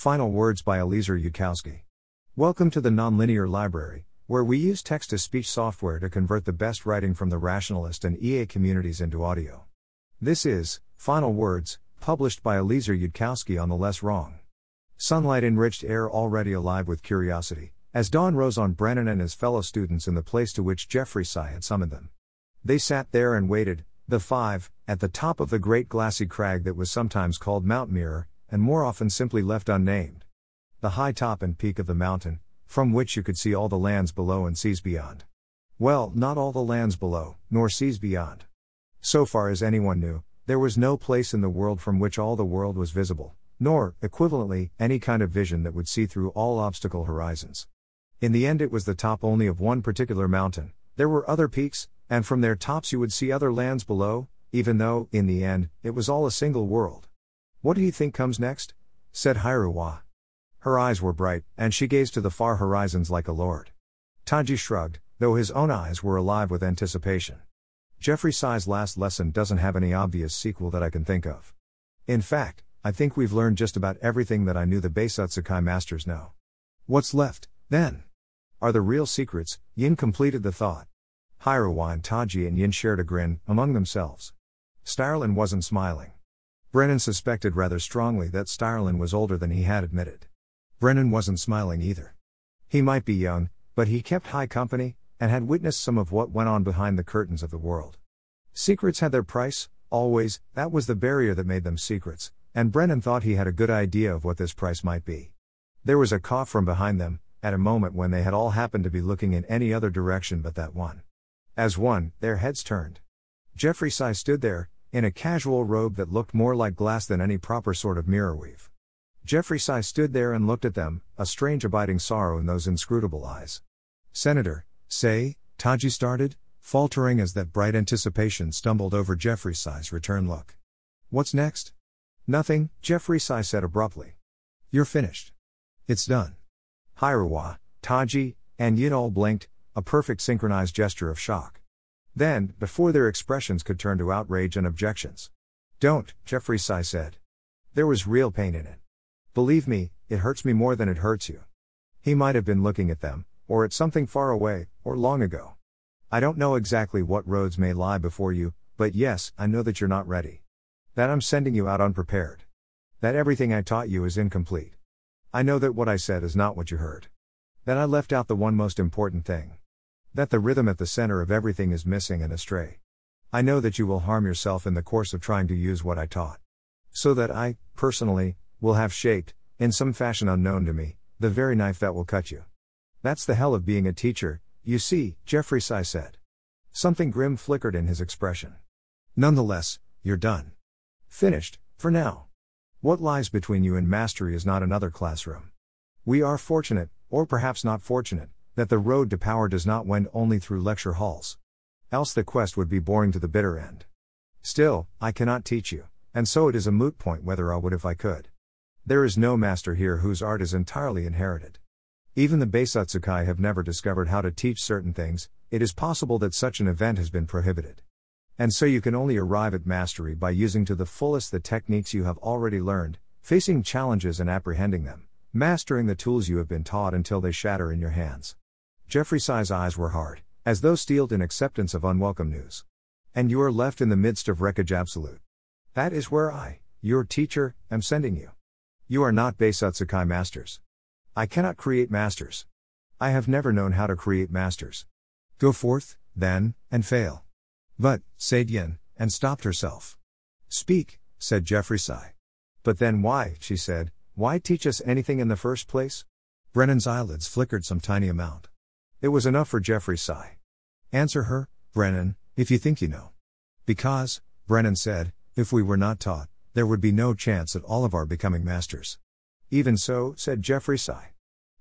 Final words by Eliezer Yudkowsky. Welcome to the Nonlinear Library, where we use text to speech software to convert the best writing from the rationalist and EA communities into audio. This is Final Words, published by Eliezer Yudkowsky on the Less Wrong. Sunlight enriched air already alive with curiosity, as dawn rose on Brennan and his fellow students in the place to which Jeffreyssai had summoned them. They sat there and waited, the five, at the top of the great glassy crag that was sometimes called Mount Mirror, and more often simply left unnamed. The high top and peak of the mountain, from which you could see all the lands below and seas beyond. Well, not all the lands below, nor seas beyond. So far as anyone knew, there was no place in the world from which all the world was visible, nor, equivalently, any kind of vision that would see through all obstacle horizons. In the end, it was the top only of one particular mountain. There were other peaks, and from their tops you would see other lands below, even though, in the end, it was all a single world. What do you think comes next? said Hiriwa. Her eyes were bright, and she gazed to the far horizons like a lord. Taji shrugged, though his own eyes were alive with anticipation. Jeffreyssai's last lesson doesn't have any obvious sequel that I can think of. In fact, I think we've learned just about everything that I knew the Beisutsukai masters know. What's left, then? Are the real secrets? Yin completed the thought. Hiriwa and Taji and Yin shared a grin, among themselves. Styrlyn wasn't smiling. Brennan suspected rather strongly that Styrlyn was older than he had admitted. Brennan wasn't smiling either. He might be young, but he kept high company, and had witnessed some of what went on behind the curtains of the world. Secrets had their price, always, that was the barrier that made them secrets, and Brennan thought he had a good idea of what this price might be. There was a cough from behind them, at a moment when they had all happened to be looking in any other direction but that one. As one, their heads turned. Jeffreyssai stood there, in a casual robe that looked more like glass than any proper sort of mirror weave. Jeffreyssai stood there and looked at them, a strange abiding sorrow in those inscrutable eyes. Senator, say, Taji started, faltering as that bright anticipation stumbled over Jeffreyssai's return look. What's next? Nothing, Jeffreyssai said abruptly. You're finished. It's done. Hiriwa, Taji, and Yin all blinked, a perfect synchronized gesture of shock. Then, before their expressions could turn to outrage and objections. Don't, Jeffreyssai said. There was real pain in it. Believe me, it hurts me more than it hurts you. He might have been looking at them, or at something far away, or long ago. I don't know exactly what roads may lie before you, but yes, I know that you're not ready. That I'm sending you out unprepared. That everything I taught you is incomplete. I know that what I said is not what you heard. That I left out the one most important thing. That the rhythm at the center of everything is missing and astray. I know that you will harm yourself in the course of trying to use what I taught. So that I, personally, will have shaped, in some fashion unknown to me, the very knife that will cut you. That's the hell of being a teacher, you see, Jeffreyssai said. Something grim flickered in his expression. Nonetheless, you're done. Finished, for now. What lies between you and mastery is not another classroom. We are fortunate, or perhaps not fortunate, that the road to power does not wend only through lecture halls. Else the quest would be boring to the bitter end. Still, I cannot teach you, and so it is a moot point whether I would if I could. There is no master here whose art is entirely inherited. Even the Beisutsukai have never discovered how to teach certain things, it is possible that such an event has been prohibited. And so you can only arrive at mastery by using to the fullest the techniques you have already learned, facing challenges and apprehending them, mastering the tools you have been taught until they shatter in your hands. Jeffreyssai's eyes were hard, as though steeled in acceptance of unwelcome news. And you are left in the midst of wreckage absolute. That is where I, your teacher, am sending you. You are not Beisutsukai masters. I cannot create masters. I have never known how to create masters. Go forth, then, and fail. But, said Yin, and stopped herself. Speak, said Jeffreyssai. But then why, she said, why teach us anything in the first place? Brennan's eyelids flickered some tiny amount. It was enough for Jeffreyssai. Answer her, Brennan, if you think you know. Because, Brennan said, if we were not taught, there would be no chance at all of our becoming masters. Even so, said Jeffreyssai.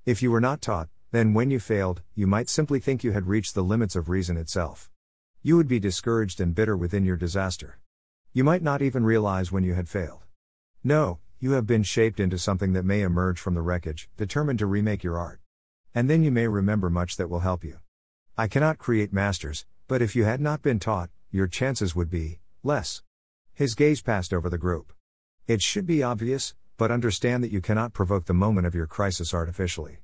If you were not taught, then when you failed, you might simply think you had reached the limits of reason itself. You would be discouraged and bitter within your disaster. You might not even realize when you had failed. No, you have been shaped into something that may emerge from the wreckage, determined to remake your art. And then you may remember much that will help you. I cannot create masters, but if you had not been taught, your chances would be less. His gaze passed over the group. It should be obvious, but understand that you cannot provoke the moment of your crisis artificially.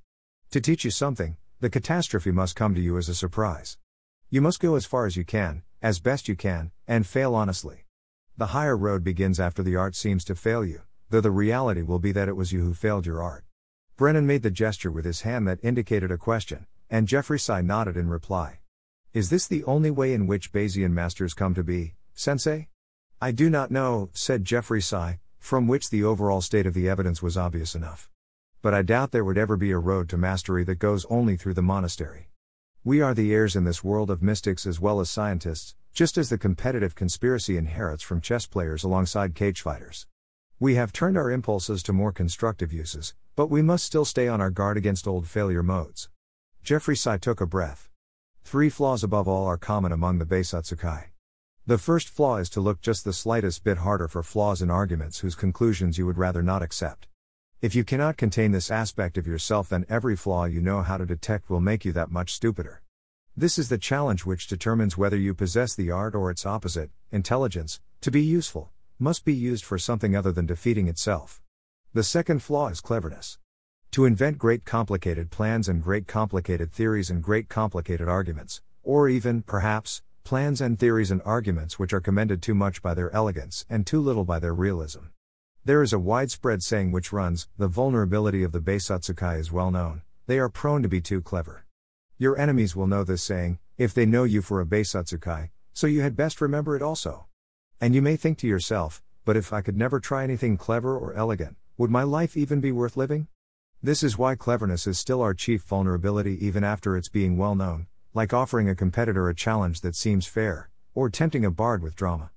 To teach you something, the catastrophe must come to you as a surprise. You must go as far as you can, as best you can, and fail honestly. The higher road begins after the art seems to fail you, though the reality will be that it was you who failed your art. Brennan made the gesture with his hand that indicated a question, and Jeffreyssai nodded in reply. Is this the only way in which Bayesian masters come to be, Sensei? I do not know, said Jeffreyssai, from which the overall state of the evidence was obvious enough. But I doubt there would ever be a road to mastery that goes only through the monastery. We are the heirs in this world of mystics as well as scientists, just as the competitive conspiracy inherits from chess players alongside cage fighters. We have turned our impulses to more constructive uses, but we must still stay on our guard against old failure modes. Jeffreyssai took a breath. Three flaws above all are common among the Beisutsukai. The first flaw is to look just the slightest bit harder for flaws in arguments whose conclusions you would rather not accept. If you cannot contain this aspect of yourself, then every flaw you know how to detect will make you that much stupider. This is the challenge which determines whether you possess the art or its opposite, intelligence, to be useful, must be used for something other than defeating itself. The second flaw is cleverness. To invent great complicated plans and great complicated theories and great complicated arguments, or even, perhaps, plans and theories and arguments which are commended too much by their elegance and too little by their realism. There is a widespread saying which runs The vulnerability of the Beisutsukai is well known, they are prone to be too clever. Your enemies will know this saying, if they know you for a Beisutsukai, so you had best remember it also. And you may think to yourself, but if I could never try anything clever or elegant, would my life even be worth living? This is why cleverness is still our chief vulnerability even after its being well known, like offering a competitor a challenge that seems fair, or tempting a bard with drama.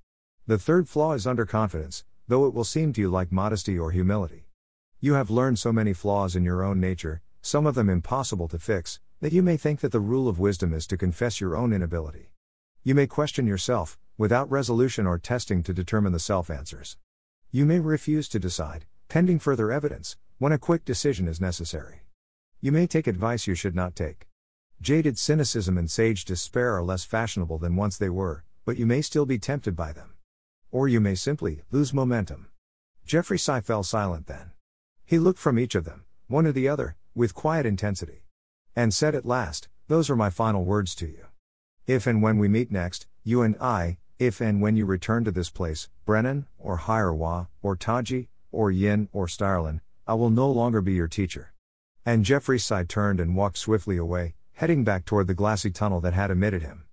The third flaw is underconfidence, though it will seem to you like modesty or humility. You have learned so many flaws in your own nature, some of them impossible to fix, that you may think that the rule of wisdom is to confess your own inability. You may question yourself, without resolution or testing to determine the self answers. You may refuse to decide, pending further evidence, when a quick decision is necessary. You may take advice you should not take. Jaded cynicism and sage despair are less fashionable than once they were, but you may still be tempted by them. Or you may simply lose momentum. Jeffreyssai fell silent then. He looked from each of them, one to the other, with quiet intensity. And said at last, Those are my final words to you. If and when we meet next, you and I, if and when you return to this place, Brennan, or Hiriwa, or Taji, or Yin, or Styrlyn, I will no longer be your teacher. And Jeffreyssai turned and walked swiftly away, heading back toward the glassy tunnel that had emitted him.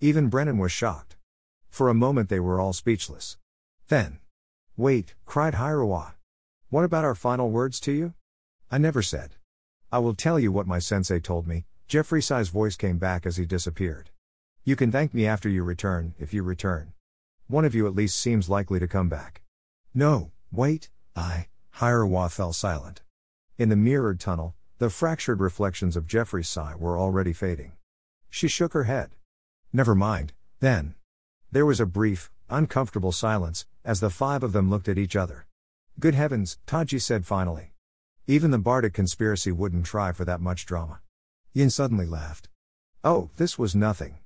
Even Brennan was shocked. For a moment they were all speechless. Then. Wait, cried Hiriwa. What about our final words to you? I never said. I will tell you what my sensei told me, Jeffreyssai's voice came back as he disappeared. You can thank me after you return, if you return. One of you at least seems likely to come back. No, wait, I, Hiriwa fell silent. In the mirrored tunnel, the fractured reflections of Jeffreyssai were already fading. She shook her head. Never mind, then. There was a brief, uncomfortable silence, as the five of them looked at each other. Good heavens, Taji said finally. Even the Bardic conspiracy wouldn't try for that much drama. Yin suddenly laughed. Oh, this was nothing.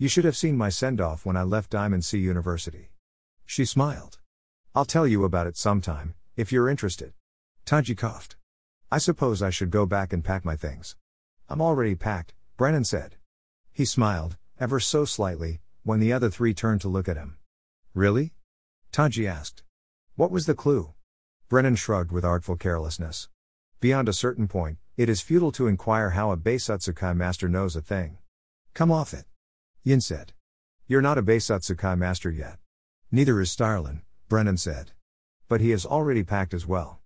You should have seen my send off when I left Diamond Sea University. She smiled. I'll tell you about it sometime, if you're interested. Taji coughed. I suppose I should go back and pack my things. I'm already packed, Brennan said. He smiled, ever so slightly, when the other three turned to look at him. Really? Taji asked. What was the clue? Brennan shrugged with artful carelessness. Beyond a certain point, it is futile to inquire how a Beisutsukai master knows a thing. Come off it. Yin said. You're not a Beisutsukai master yet. Neither is Styrlyn, Brennan said. But he has already packed as well.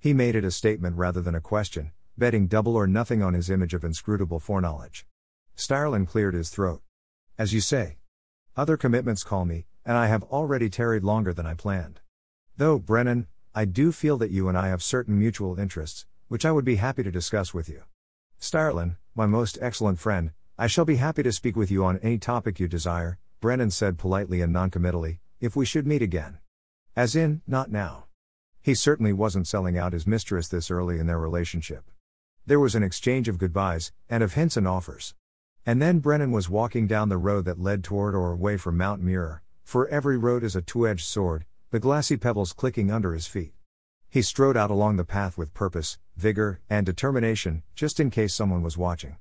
He made it a statement rather than a question, betting double or nothing on his image of inscrutable foreknowledge. Styrlyn cleared his throat. As you say. Other commitments call me, and I have already tarried longer than I planned. Though, Brennan, I do feel that you and I have certain mutual interests, which I would be happy to discuss with you. Styrlyn, my most excellent friend, I shall be happy to speak with you on any topic you desire, Brennan said politely and noncommittally, if we should meet again. As in, not now. He certainly wasn't selling out his mistress this early in their relationship. There was an exchange of goodbyes, and of hints and offers. And then Brennan was walking down the road that led toward or away from Mount Mirror, for every road is a two edged sword, the glassy pebbles clicking under his feet. He strode out along the path with purpose, vigor, and determination, just in case someone was watching.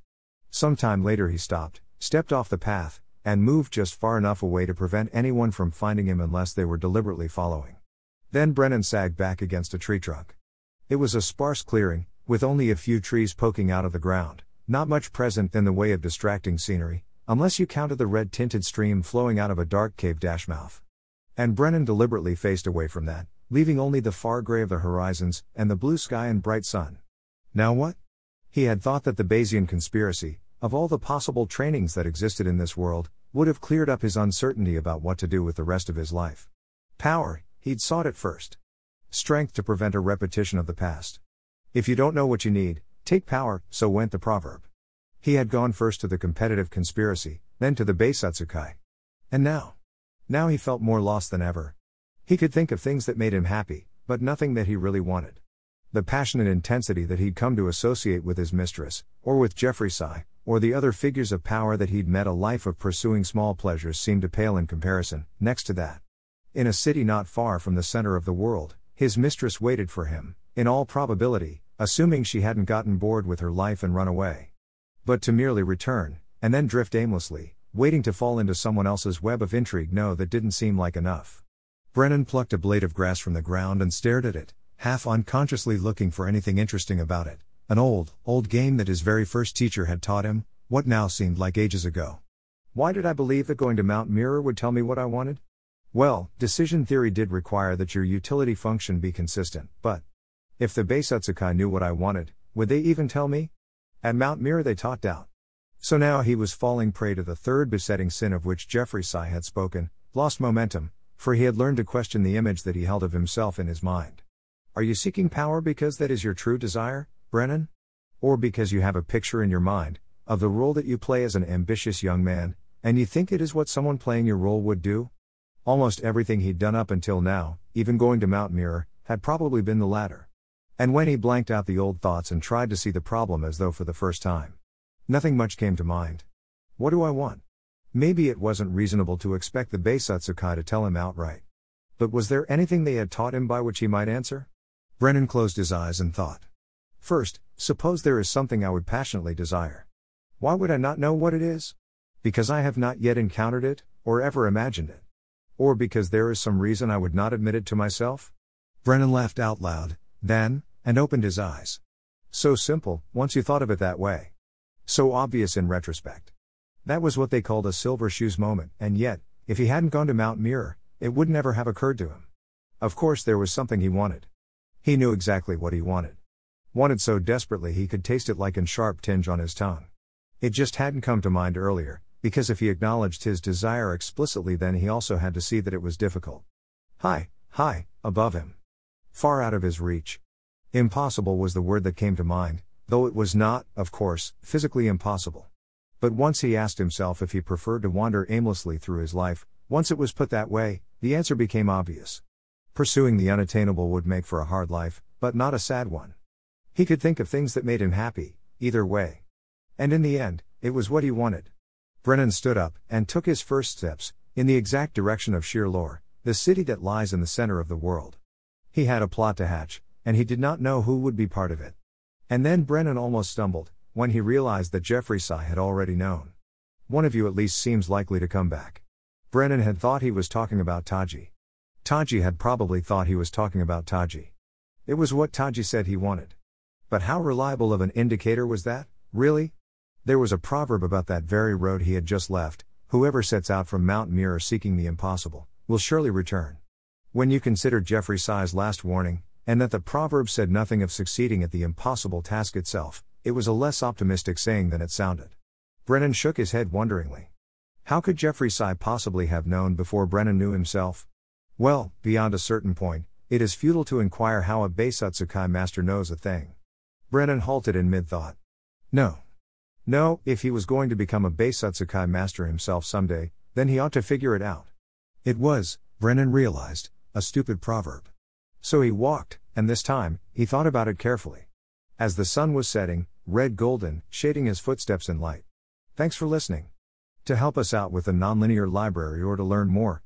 Some time later he stopped, stepped off the path, and moved just far enough away to prevent anyone from finding him unless they were deliberately following. Then Brennan sagged back against a tree trunk. It was a sparse clearing, with only a few trees poking out of the ground, not much present in the way of distracting scenery, unless you counted the red tinted stream flowing out of a dark cave dash mouth. And Brennan deliberately faced away from that, leaving only the far gray of the horizons, and the blue sky and bright sun. Now what? He had thought that the Bayesian conspiracy, of all the possible trainings that existed in this world, would have cleared up his uncertainty about what to do with the rest of his life. Power, He'd sought it first. Strength to prevent a repetition of the past. If you don't know what you need, take power, so went the proverb. He had gone first to the competitive conspiracy, then to the Beisutsukai. And now? Now he felt more lost than ever. He could think of things that made him happy, but nothing that he really wanted. The passionate intensity that he'd come to associate with his mistress, or with Jeffreyssai, or the other figures of power that he'd met a life of pursuing small pleasures seemed to pale in comparison, next to that. In a city not far from the center of the world, his mistress waited for him, in all probability, assuming she hadn't gotten bored with her life and run away. But to merely return, and then drift aimlessly, waiting to fall into someone else's web of intrigue, no, that didn't seem like enough. Brennan plucked a blade of grass from the ground and stared at it, half unconsciously looking for anything interesting about it. An old, old game that his very first teacher had taught him, what now seemed like ages ago. Why did I believe that going to Mount Mirror would tell me what I wanted? Well, decision theory did require that your utility function be consistent, but if the Beisutsukai knew what I wanted, would they even tell me? At Mount Mirror they taught doubt. So now he was falling prey to the third besetting sin of which Jeffreyssai had spoken, lost momentum, for he had learned to question the image that he held of himself in his mind. Are you seeking power because that is your true desire, Brennan? Or because you have a picture in your mind, of the role that you play as an ambitious young man, and you think it is what someone playing your role would do? Almost everything he'd done up until now, even going to Mount Mirror, had probably been the latter. And when he blanked out the old thoughts and tried to see the problem as though for the first time, nothing much came to mind. What do I want? Maybe it wasn't reasonable to expect the Beisutsukai to tell him outright. But was there anything they had taught him by which he might answer? Brennan closed his eyes and thought. First, suppose there is something I would passionately desire. Why would I not know what it is? Because I have not yet encountered it, or ever imagined it. Or because there is some reason I would not admit it to myself? Brennan laughed out loud, then, and opened his eyes. So simple, once you thought of it that way. So obvious in retrospect. That was what they called a silver shoes moment, and yet, if he hadn't gone to Mount Mirror, it would never have occurred to him. Of course, there was something he wanted. He knew exactly what he wanted. Wanted so desperately he could taste it like a sharp tinge on his tongue. It just hadn't come to mind earlier, because if he acknowledged his desire explicitly, then he also had to see that it was difficult. High, high, above him. Far out of his reach. Impossible was the word that came to mind, though it was not, of course, physically impossible. But once he asked himself if he preferred to wander aimlessly through his life, once it was put that way, the answer became obvious. Pursuing the unattainable would make for a hard life, but not a sad one. He could think of things that made him happy, either way. And in the end, it was what he wanted. Brennan stood up and took his first steps in the exact direction of Shir L'or, the city that lies in the center of the world. He had a plot to hatch, and he did not know who would be part of it. And then Brennan almost stumbled when he realized that Jeffreyssai had already known. One of you at least seems likely to come back. Brennan had thought he was talking about Taji. Taji had probably thought he was talking about Taji. It was what Taji said he wanted. But how reliable of an indicator was that, really? There was a proverb about that very road he had just left whoever sets out from Mount Mirror seeking the impossible, will surely return. When you consider Jeffreyssai's last warning, and that the proverb said nothing of succeeding at the impossible task itself, it was a less optimistic saying than it sounded. Brennan shook his head wonderingly. How could Jeffreyssai possibly have known before Brennan knew himself? Well, beyond a certain point, it is futile to inquire how a Beisutsukai master knows a thing. Brennan halted in mid thought. No. No, if he was going to become a Beisutsukai master himself someday, then he ought to figure it out. It was, Brennan realized, a stupid proverb. So he walked, and this time, he thought about it carefully. As the sun was setting, red golden, shading his footsteps in light. Thanks for listening. To help us out with the Nonlinear Library or to learn more,